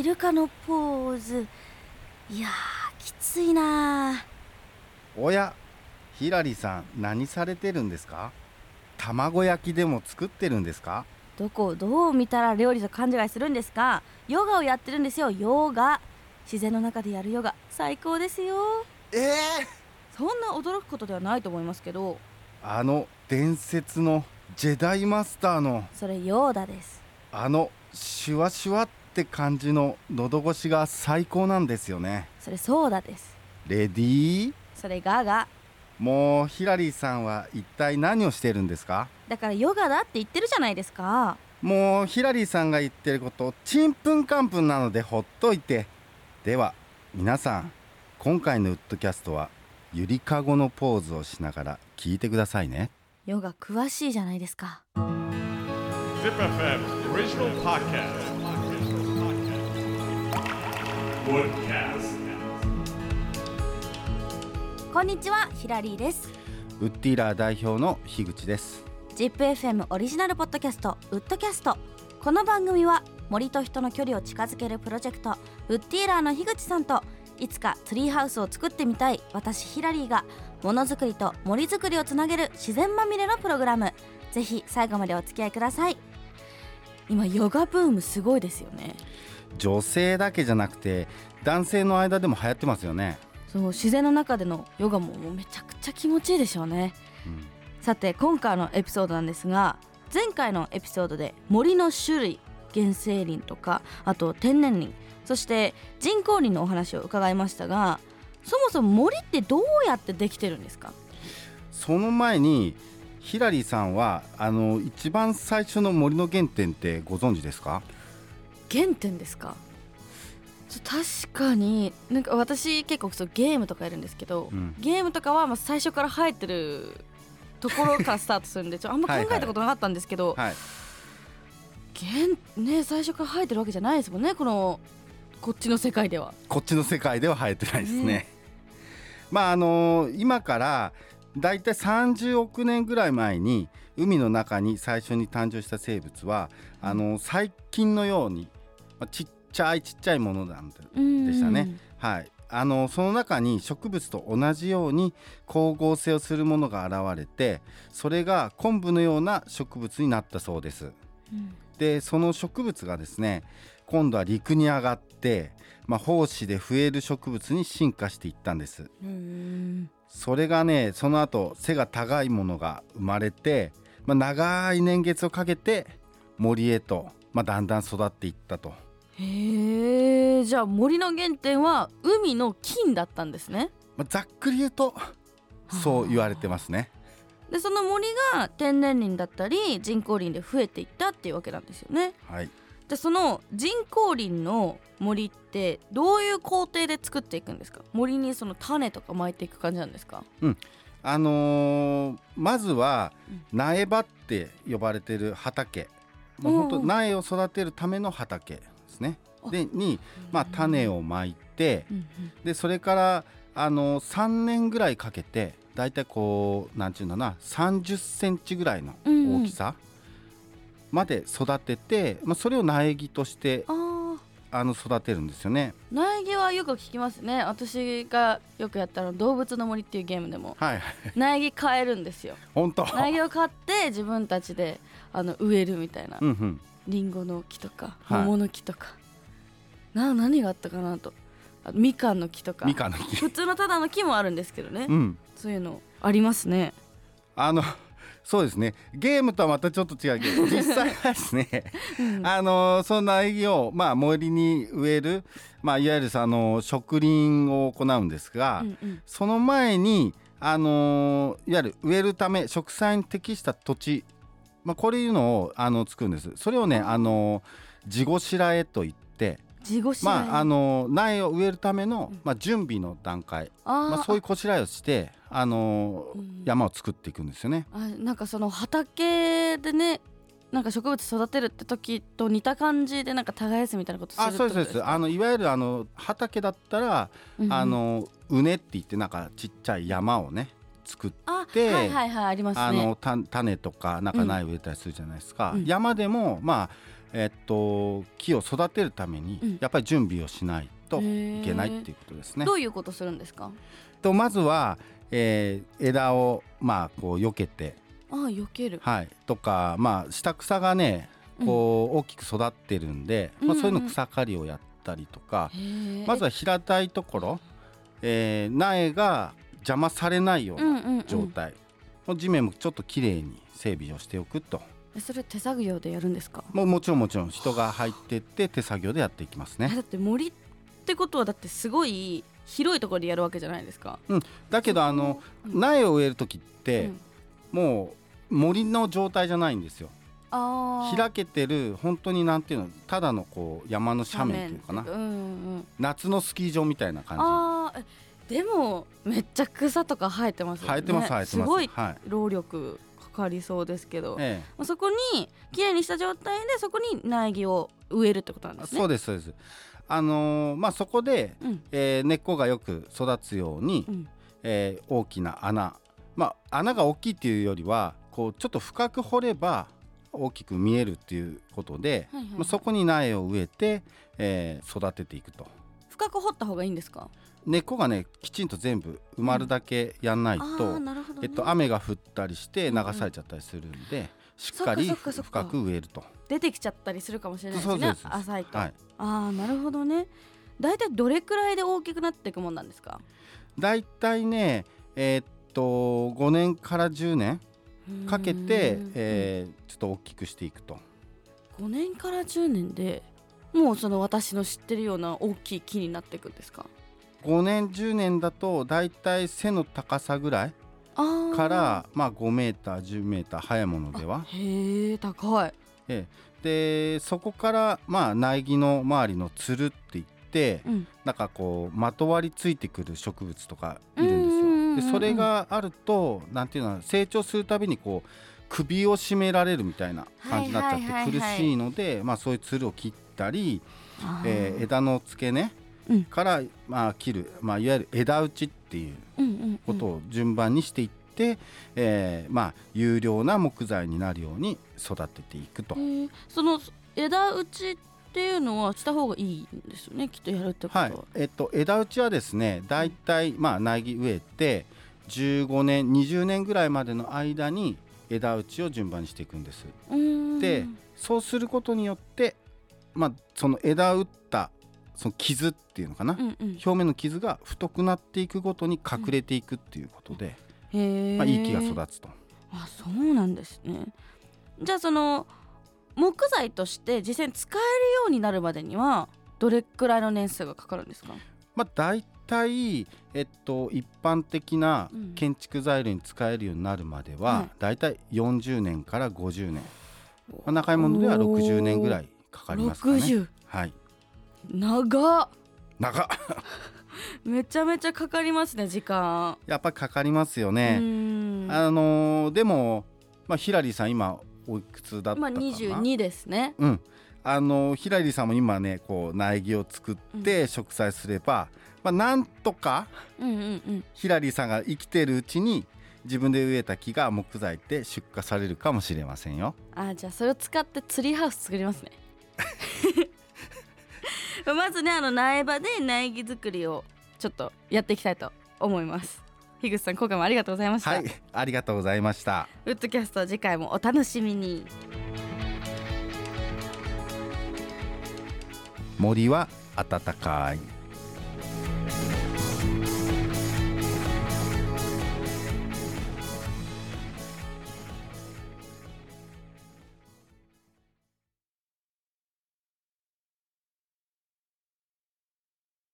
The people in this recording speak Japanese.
イルカのポーズ。いやーきついなおやヒラリーさん何されてるんですか？卵焼きでも作ってるんですか？どこをどう見たら料理と勘違いするんですか？ヨガをやってるんですよヨガ。自然の中でやるヨガ最高ですよ。ええそんな驚くことではないと思いますけど。あの伝説のジェダイマスターのそれヨーダです。あのシュワシュワって感じの喉越しが最高なんですよね。それソーダです。レディー？それガガもうヒラリーさんは一体何をしてるんですか？だからヨガだって言ってるじゃないですか。もうヒラリーさんが言ってることちんぷんかんぷんなのでほっといて。では皆さん今回のウッドキャストはゆりかごのポーズをしながら聞いてくださいね。ヨガ詳しいじゃないですか。Zip FM original podcast. Woodcast. こんにちはヒラリーです。ウッディーラー代表の樋口です。ZIPFM オリジナルポッドキャストウッドキャスト。この番組は森と人の距離を近づけるプロジェクトウッディーラーの樋口さんといつかツリーハウスを作ってみたい私ヒラリーがものづくりと森づくりをつなげる自然まみれのプログラム。ぜひ最後までお付き合いください。今ヨガブームすごいですよね女性だけじゃなくて男性の間でも流行ってますよね、そう自然の中でのヨガももうめちゃくちゃ気持ちいいでしょうね。うん。さて今回のエピソードなんですが前回のエピソードで森の種類原生林とかあと天然林そして人工林のお話を伺いましたがそもそも森ってどうやってできてるんですか？その前にヒラリーさんはあの一番最初の森の原点ってご存知ですか？原点ですか？確かになんか私結構そうゲームとかやるんですけど、うん。ゲームとかはまあ最初から生えてるところからスタートするんでちょあんま考えたことなかったんですけど、はい原ね最初から生えてるわけじゃないですもんねこのこっちの世界では。こっちの世界では生えてないですね。ね。まああの今からだいたい30億年ぐらい前に海の中に最初に誕生した生物はあの細菌のように、まあ、ちっちゃいちっちゃいものなんででしたね。はい。あのその中に植物と同じように光合成をするものが現れてそれが昆布のような植物になったそうです。うん。でその植物がですね今度は陸に上がって、まあ、胞子で増える植物に進化していったんです。うん。それがねその後背が高いものが生まれて、まあ、長い年月をかけて森へと、まあ、だんだん育っていったと、へえじゃあ森の原点は海の菌だったんですね。まあ、ざっくり言うとそう言われてますね。でその森が天然林だったり人工林で増えていったっていうわけなんですよね。はい。でその人工林の森ってどういう工程で作っていくんですか？森にその種とか巻いていく感じなんですか？あのーまずは苗場って呼ばれてる畑、もう本当うんうん苗を育てるための畑ですね。あでに、まあ、種をまいてうんでそれからあの3年ぐらいかけてだいたいこうなんていうんだな30センチぐらいの大きさまで育てて、まあ、それを苗木としてああの育てるんですよね。ー苗木はよく聞きますね。私がよくやったの動物の森っていうゲームでも。はい。苗木買えるんですよ。本当。苗木を買って自分たちであの植えるみたいな。うんうんリンゴの木とかはい。桃の木とか、な何があったかなと。あみかんの木とか。みかんの木。普通のただの木もあるんですけどね、うん。そういうのありますね。あのそうですね。ゲームとはまたちょっと違うけど 実際はですね、あのその苗木を、まあ、森に植える、まあ、いわゆるその植林を行うんですが、うんうん。その前にあのいわゆる植えるため植栽に適した土地、まあ、これいうのをあの作るんです。それをねあの地ごしらえといって地ごしらえ。まああの苗を植えるための、まあ、準備の段階、あー、まあ、そういうこしらえをしてあのうん。山を作っていくんですよね。あなんかその畑でねなんか植物育てるって時と似た感じでなんか耕すみたいなことするあそうですそうです。あのいわゆるあの畑だったら、うんうん。あの畝って言ってなんかちっちゃい山をね作ってはいはいはいありますね。あのた種とかなんか苗を植えたりするじゃないですか、うん。山でもまあえっと木を育てるためにうん。やっぱり準備をしないといけないっていうことですね。どういうことするんですか？とまずは、えー枝をまあこう避けて、ああ避ける。はい、とかまあ下草がねこう大きく育ってるんで、まあ、そういうの草刈りをやったりとか、へえまずは平たいところ、えー苗が邪魔されないよううんなうんうん。地面もちょっときれいに整備をしておくと。えそれ手作業でやるんですか？もうもちろんもちろん。人が入ってって手作業でやっていきますね。えだって森ってことはだってすごい広いところでやるわけじゃないですか。だけどあのうん。苗を植える時って、うん。もう森の状態じゃないんですよ。開けてる本当になんていうのただのこう山の斜面っていうのかな。うんうん夏のスキー場みたいな感あーえでもめっちゃ草とか生えてますよね。じ生えてます生えてます。すごいはい。労力かかりそうですけど、えまあそこにきれいにした状態でそこに苗木を植えるってことなんえ、ですね。そうですそうです。あのーまあそこで、うん。えー根っこがよく育つように、うん。えー大きな穴。まあ穴が大きいっていうよりはこうちょっと深く掘れば大きく見えるっていうことで、はいはいはい。まあ、そこに苗を植えて、えー育てていくと深く掘った方がいいんですか？根っこがねきちんと全部埋まるだけやんないあと、ーなるほど、ね。えっと、雨が降ったりして流されちゃったりするんで、しっかりそっかそっかそっか。深く植えると。出てきちゃったりするかもしれないですね浅いと、はい、ああなるほどね。大体どれくらいで大きくなっていくもんなんですか？だいたいねえーっと5年から10年かけて、えーちょっと大きくしていくと。5年から10年でもうその私の知ってるような大きい木になっていくんですか？5年10年だとだいたい背の高さぐらいから、まあ、5メーター10メーター早いものでは、へえ高い。ええ。でそこから、まあ、苗木の周りのつるって言って、うん。なんかこうまとわりついてくる植物とかいるんですよ。でそれがあるとなんていうの成長するたびにこう首を絞められるみたいな感じになっちゃって苦しいので、まあ、そういうつるを切ったり、えー枝の付け根うん。から、まあ、切る、まあ、いわゆる枝打ちっていうことを順番にしていって、えーまあ、有料な木材になるように育てていくと。へ。ー。その枝打ちっていうのはした方がいいんですよね？きっとやるってことは、はい。えっと、枝打ちはですねだいたい、まあ、苗木植えて15年20年ぐらいまでの間に枝打ちを順番にしていくんです。でそうすることによって、まあ、その枝打ったその傷っていうのかな、うんうん。表面の傷が太くなっていくごとに隠れていくっていうことで、へえ、まあ、いい木が育つと。あそうなんですね。じゃあその木材として実際に使えるようになるまでにはどれくらいの年数がかかるんですか？まあ、大体、えっと、一般的なうん。建築材料に使えるようになるまでは、はい。大体40年から50年、まあ、中いものでは60年ぐらいかかりますかね。60はい、長っ。長っ。めちゃめちゃかかりますね時間。やっぱりかかりますようね。あのーでも、まあ、ヒラリーさん今おいくつだったまあかな、22ですね。うん。あのーヒラリーさんも今ねこう苗木を作って植栽すれば、まあ、なんとかうんうんうん。ヒラリーさんが生きてるうちに自分で植えた木が木材って出荷されるかもしれませんよ。あじゃあそれを使ってツリーハウス作りますね まずねあの苗場で苗木作りをちょっとやっていきたいと思います樋口さん今回もありがとうございました、はい、ありがとうございました。ウッドキャスト次回もお楽しみに森は暖かい。